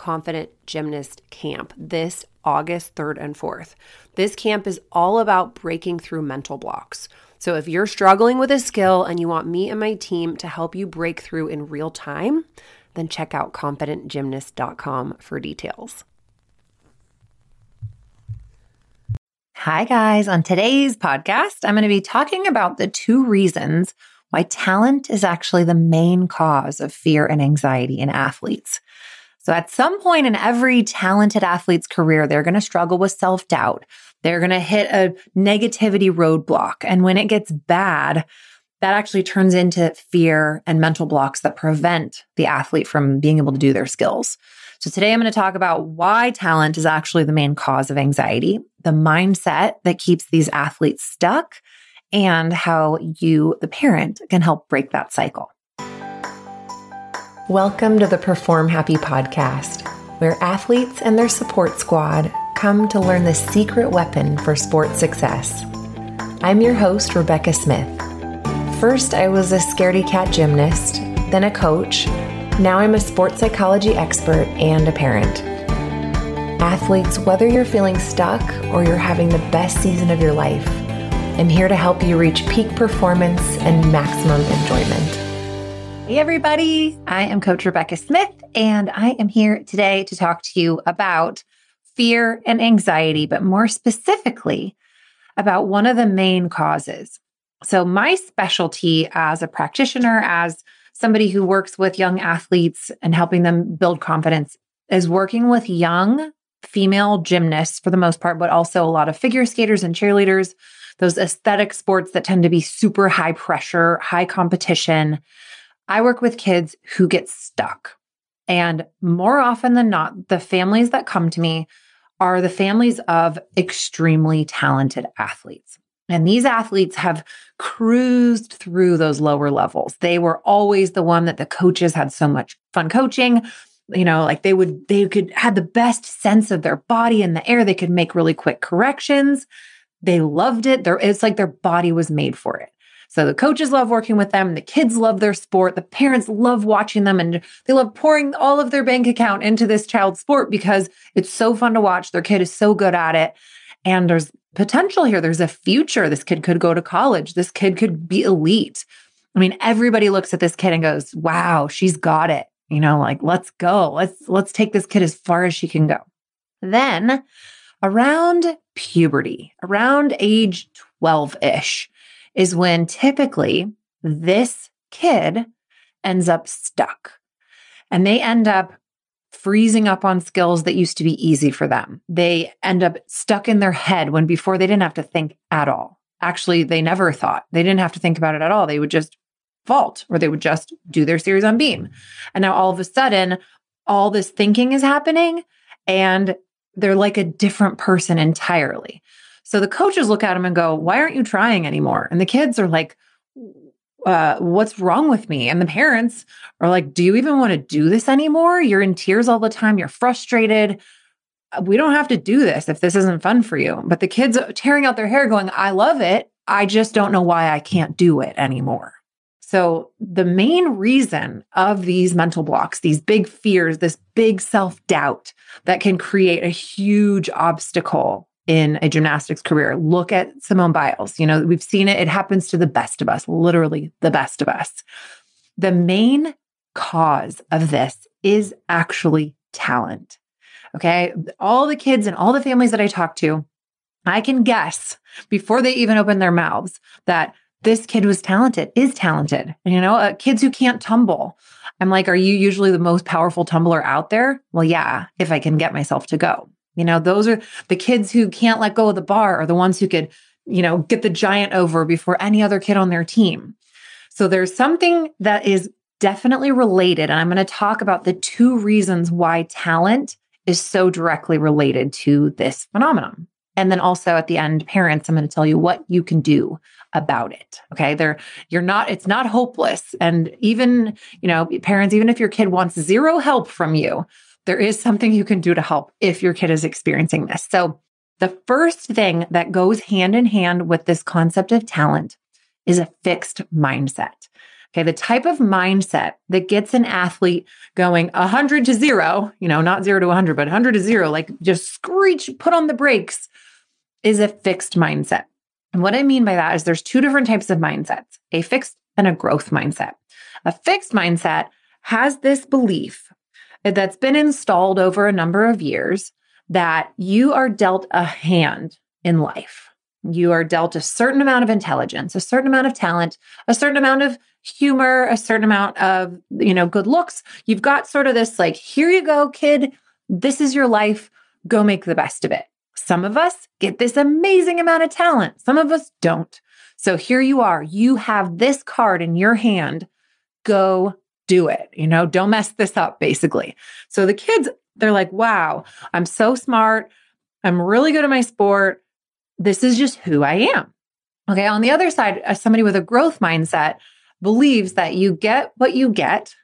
Confident Gymnast Camp this August 3rd and 4th. This camp is all about breaking through mental blocks. So if you're struggling with a skill and you want me and my team to help you break through in real time, then check out confidentgymnast.com for details. Hi, guys. On today's podcast, I'm going to be talking about the two reasons why talent is actually the main cause of fear and anxiety in athletes. So at some point in every talented athlete's career, they're going to struggle with self doubt. They're going to hit a negativity roadblock. And when it gets bad, that actually turns into fear and mental blocks that prevent the athlete from being able to do their skills. So today I'm going to talk about why talent is actually the main cause of anxiety, the mindset that keeps these athletes stuck, and how you, the parent, can help break that cycle. Welcome to the Perform Happy podcast, where athletes and their support squad come to learn the secret weapon for sports success. I'm your host, Rebecca Smith. First, I was a scaredy cat gymnast, then a coach. Now I'm a sports psychology expert and a parent. Athletes, whether you're feeling stuck or you're having the best season of your life, I'm here to help you reach peak performance and maximum enjoyment. Hey, everybody. I am Coach Rebecca Smith, and I am here today to talk to you about fear and anxiety, but more specifically about one of the main causes. So, my specialty as a practitioner, as somebody who works with young athletes and helping them build confidence, is working with young female gymnasts for the most part, but also a lot of figure skaters and cheerleaders, those aesthetic sports that tend to be super high pressure, high competition I work with kids who get stuck. And more often than not, the families that come to me are the families of extremely talented athletes. And these athletes have cruised through those lower levels. They were always the one that the coaches had so much fun coaching. You know, like they would, they could had the best sense of their body in the air. They could make really quick corrections. They loved it. There, it's like their body was made for it. So the coaches love working with them. The kids love their sport. The parents love watching them and they love pouring all of their bank account into this child's sport because it's so fun to watch. Their kid is so good at it. And there's potential here. There's a future. This kid could go to college. This kid could be elite. I mean, everybody looks at this kid and goes, wow, she's got it. You know, like, let's go. Let's, let's take this kid as far as she can go. Then around puberty, around age 12 ish, is when typically this kid ends up stuck and they end up freezing up on skills that used to be easy for them. They end up stuck in their head when before they didn't have to think at all. Actually, they never thought. They didn't have to think about it at all. They would just vault or they would just do their series on beam. And now all of a sudden, all this thinking is happening and they're like a different person entirely. So the coaches look at them and go, Why aren't you trying anymore? And the kids are like, uh, What's wrong with me? And the parents are like, Do you even want to do this anymore? You're in tears all the time. You're frustrated. Uh, we don't have to do this if this isn't fun for you. But the kids are tearing out their hair, going, I love it. I just don't know why I can't do it anymore. So, the main reason of these mental blocks, these big fears, this big self doubt that can create a huge obstacle in a gymnastics career. Look at Simone Biles. You know, we've seen it. It happens to the best of us, literally the best of us. The main cause of this is actually talent. Okay. All the kids and all the families that I talk to, I can guess before they even open their mouths that this kid was talented, is talented. You know, uh, kids who can't tumble. I'm like, are you usually the most powerful tumbler out there? Well, yeah, if I can get myself to go. You know, those are the kids who can't let go of the bar are the ones who could, you know, get the giant over before any other kid on their team. So there's something that is definitely related. And I'm going to talk about the two reasons why talent is so directly related to this phenomenon. And then also at the end, parents, I'm going to tell you what you can do about it. Okay. There, you're not, it's not hopeless. And even, you know, parents, even if your kid wants zero help from you, there is something you can do to help if your kid is experiencing this. So the first thing that goes hand in hand with this concept of talent is a fixed mindset. Okay. The type of mindset that gets an athlete going 100 to zero, you know, not zero to 100, but 100 to zero, like just screech, put on the brakes, is a fixed mindset. And what I mean by that is there's two different types of mindsets a fixed and a growth mindset. A fixed mindset has this belief that's been installed over a number of years that you are dealt a hand in life. You are dealt a certain amount of intelligence, a certain amount of talent, a certain amount of humor, a certain amount of, you know, good looks. You've got sort of this like, here you go, kid. This is your life. Go make the best of it. Some of us get this amazing amount of talent. Some of us don't. So here you are. You have this card in your hand. Go do it. You know, don't mess this up, basically. So the kids, they're like, wow, I'm so smart. I'm really good at my sport. This is just who I am. Okay. On the other side, uh, somebody with a growth mindset believes that you get what you get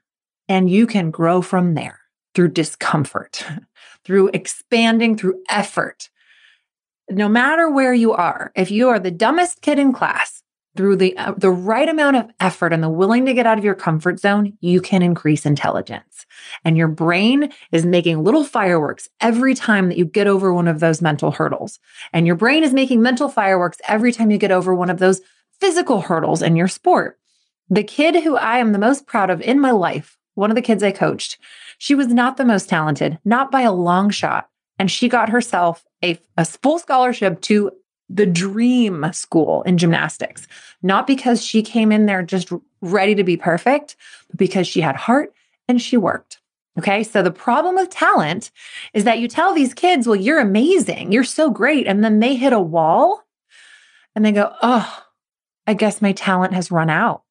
and you can grow from there through discomfort, through expanding, through effort. No matter where you are, if you are the dumbest kid in class, through the uh, the right amount of effort and the willing to get out of your comfort zone, you can increase intelligence. And your brain is making little fireworks every time that you get over one of those mental hurdles. And your brain is making mental fireworks every time you get over one of those physical hurdles in your sport. The kid who I am the most proud of in my life, one of the kids I coached, she was not the most talented, not by a long shot. And she got herself a, a full scholarship to the dream school in gymnastics, not because she came in there just ready to be perfect, but because she had heart and she worked. Okay. So the problem with talent is that you tell these kids, well, you're amazing. You're so great. And then they hit a wall and they go, oh, I guess my talent has run out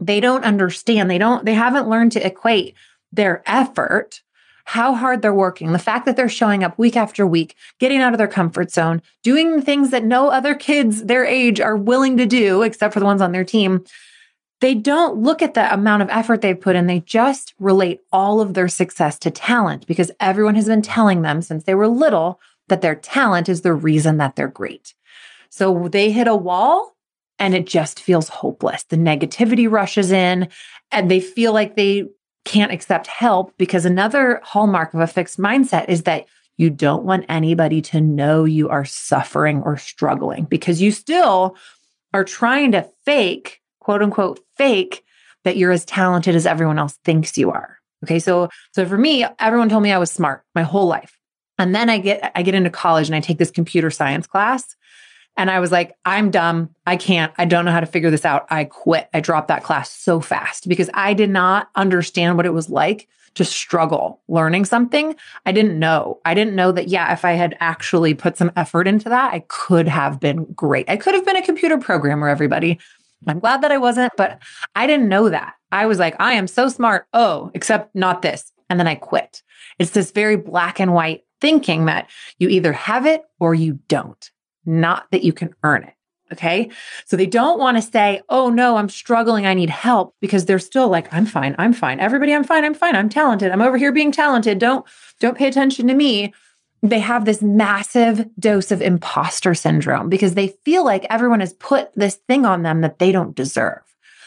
they don't understand. They don't, they haven't learned to equate their effort, how hard they're working, the fact that they're showing up week after week, getting out of their comfort zone, doing things that no other kids their age are willing to do, except for the ones on their team. They don't look at the amount of effort they've put in. They just relate all of their success to talent because everyone has been telling them since they were little that their talent is the reason that they're great. So they hit a wall and it just feels hopeless. The negativity rushes in and they feel like they can't accept help because another hallmark of a fixed mindset is that you don't want anybody to know you are suffering or struggling because you still are trying to fake, quote unquote, fake that you're as talented as everyone else thinks you are. Okay. So, so for me, everyone told me I was smart my whole life. And then I get, I get into college and I take this computer science class and I was like, I'm dumb. I can't. I don't know how to figure this out. I quit. I dropped that class so fast because I did not understand what it was like to struggle learning something. I didn't know. I didn't know that, yeah, if I had actually put some effort into that, I could have been great. I could have been a computer programmer, everybody. I'm glad that I wasn't, but I didn't know that. I was like, I am so smart. Oh, except not this. And then I quit. It's this very black and white thinking that you either have it or you don't not that you can earn it. Okay. So they don't want to say, oh no, I'm struggling. I need help because they're still like, I'm fine. I'm fine. Everybody, I'm fine. I'm fine. I'm talented. I'm over here being talented. Don't, don't pay attention to me. They have this massive dose of imposter syndrome because they feel like everyone has put this thing on them that they don't deserve.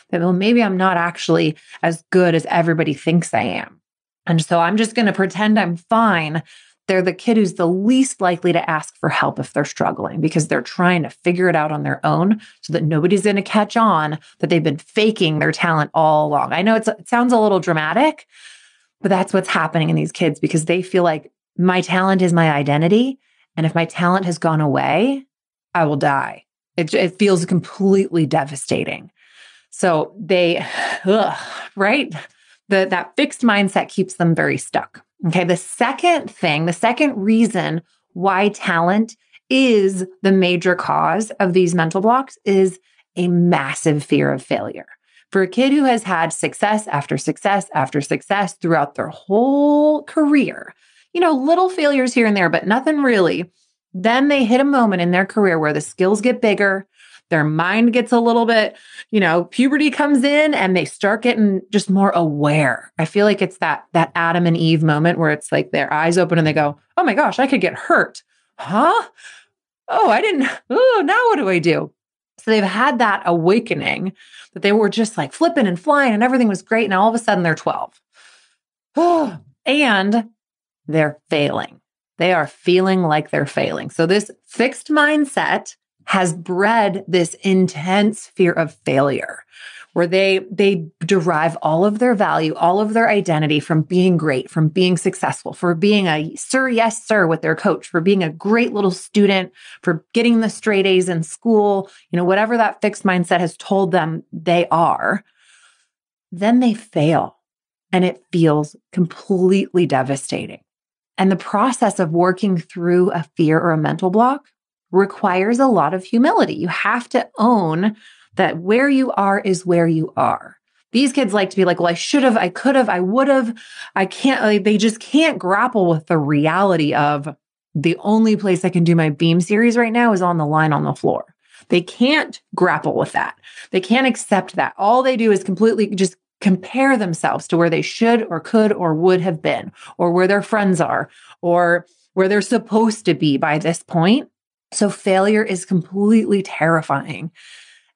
That, well, maybe I'm not actually as good as everybody thinks I am. And so I'm just going to pretend I'm fine they're the kid who's the least likely to ask for help if they're struggling because they're trying to figure it out on their own so that nobody's going to catch on that they've been faking their talent all along. I know it sounds a little dramatic, but that's what's happening in these kids because they feel like my talent is my identity. And if my talent has gone away, I will die. It, it feels completely devastating. So they, ugh, right? The, that fixed mindset keeps them very stuck. Okay. The second thing, the second reason why talent is the major cause of these mental blocks is a massive fear of failure. For a kid who has had success after success after success throughout their whole career, you know, little failures here and there, but nothing really. Then they hit a moment in their career where the skills get bigger, their mind gets a little bit, you know, puberty comes in and they start getting just more aware. I feel like it's that that Adam and Eve moment where it's like their eyes open and they go, "Oh my gosh, I could get hurt." Huh? Oh, I didn't. Oh, now what do I do? So they've had that awakening that they were just like flipping and flying and everything was great. and all of a sudden they're 12. Oh, and they're failing. They are feeling like they're failing. So this fixed mindset has bred this intense fear of failure where they they derive all of their value, all of their identity from being great, from being successful, for being a sir yes sir with their coach, for being a great little student, for getting the straight A's in school, you know, whatever that fixed mindset has told them they are. Then they fail and it feels completely devastating. And the process of working through a fear or a mental block requires a lot of humility. You have to own that where you are is where you are. These kids like to be like, well, I should have, I could have, I would have. I can't, like, they just can't grapple with the reality of the only place I can do my beam series right now is on the line on the floor. They can't grapple with that. They can't accept that. All they do is completely just compare themselves to where they should or could or would have been, or where their friends are, or where they're supposed to be by this point. So failure is completely terrifying.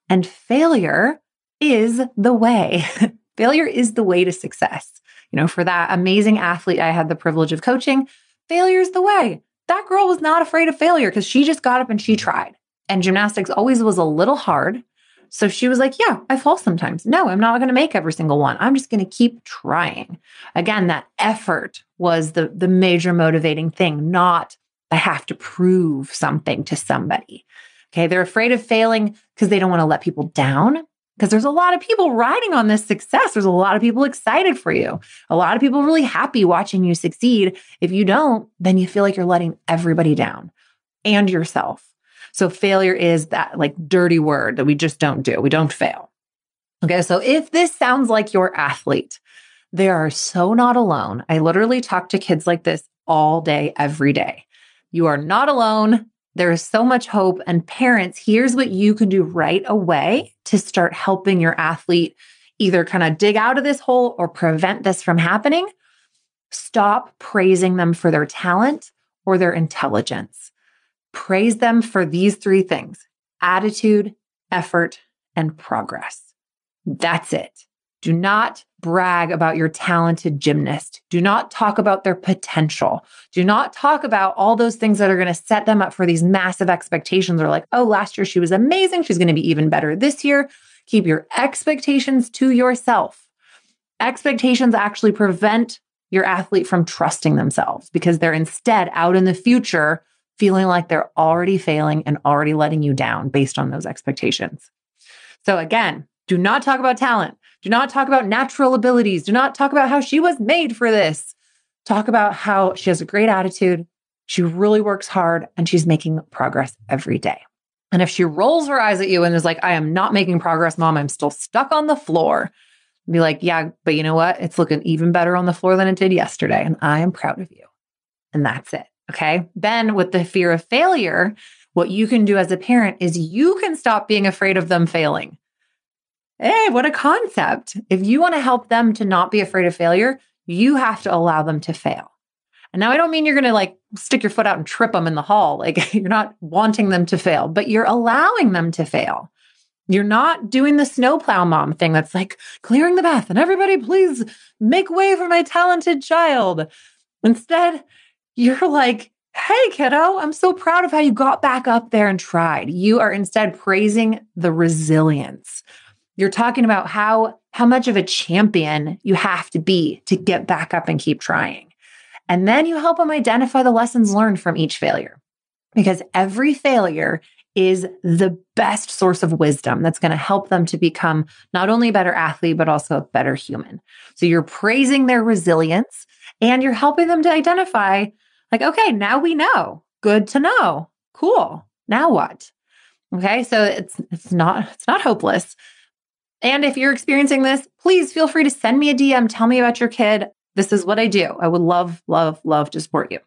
And failure is the way. failure is the way to success. You know, for that amazing athlete I had the privilege of coaching, failure is the way. That girl was not afraid of failure because she just got up and she mm-hmm. tried. And gymnastics always was a little hard. So she was like, Yeah, I fall sometimes. No, I'm not going to make every single one. I'm just going to keep trying. Again, that effort was the, the major motivating thing, not I have to prove something to somebody. Okay. They're afraid of failing because they don't want to let people down. Because there's a lot of people riding on this success. There's a lot of people excited for you. A lot of people really happy watching you succeed. If you don't, then you feel like you're letting everybody down and yourself. So failure is that like dirty word that we just don't do. We don't fail. Okay. So if this sounds like your athlete, they are so not alone. I literally talk to kids like this all day, every day. You are not alone. There is so much hope. And parents, here's what you can do right away to start helping your athlete either kind of dig out of this hole or prevent this from happening. Stop praising them for their talent or their intelligence. Praise them for these three things attitude, effort, and progress. That's it. Do not brag about your talented gymnast. Do not talk about their potential. Do not talk about all those things that are going to set them up for these massive expectations or like, oh, last year she was amazing. She's going to be even better this year. Keep your expectations to yourself. Expectations actually prevent your athlete from trusting themselves because they're instead out in the future feeling like they're already failing and already letting you down based on those expectations. So again, do not talk about talent. Do not talk about natural abilities. Do not talk about how she was made for this. Talk about how she has a great attitude. She really works hard and she's making progress every day. And if she rolls her eyes at you and is like, I am not making progress, mom, I'm still stuck on the floor, be like, yeah, but you know what? It's looking even better on the floor than it did yesterday. And I am proud of you. And that's it. Okay. Then with the fear of failure, what you can do as a parent is you can stop being afraid of them failing. Hey, what a concept. If you want to help them to not be afraid of failure, you have to allow them to fail. And now I don't mean you're going to like stick your foot out and trip them in the hall. Like you're not wanting them to fail, but you're allowing them to fail. You're not doing the snowplow mom thing that's like clearing the path and everybody please make way for my talented child. Instead, you're like, Hey, kiddo, I'm so proud of how you got back up there and tried. You are instead praising the resilience you're talking about how how much of a champion you have to be to get back up and keep trying. And then you help them identify the lessons learned from each failure. Because every failure is the best source of wisdom that's going to help them to become not only a better athlete, but also a better human. So you're praising their resilience and you're helping them to identify, like, okay, now we know. Good to know. Cool. Now what? Okay. So it's it's not it's not hopeless. And if you're experiencing this, please feel free to send me a DM. Tell me about your kid. This is what I do. I would love, love, love to support you.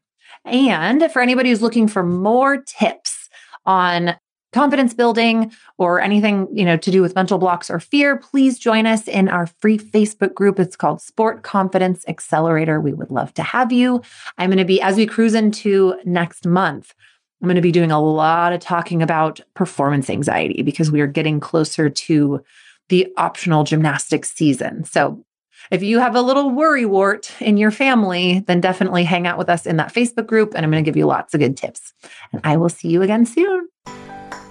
And for anybody who's looking for more tips on confidence building or anything, you know, to do with mental blocks or fear, please join us in our free Facebook group. It's called Sport Confidence Accelerator. We would love to have you. I'm going to be as we cruise into next month, I'm going to be doing a lot of talking about performance anxiety because we are getting closer to the optional gymnastics season. So if you have a little worry wart in your family, then definitely hang out with us in that Facebook group and I'm going to give you lots of good tips. And I will see you again soon.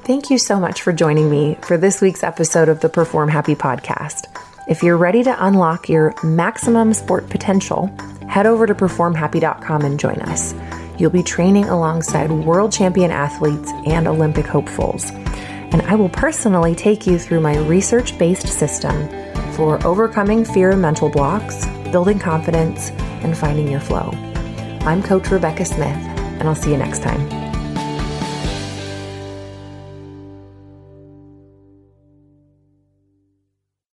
Thank you so much for joining me for this week's episode of the Perform Happy podcast. If you're ready to unlock your maximum sport potential, head over to performhappy.com and join us. You'll be training alongside world champion athletes and Olympic hopefuls. And I will personally take you through my research based system for overcoming fear and mental blocks, building confidence, and finding your flow. I'm Coach Rebecca Smith, and I'll see you next time.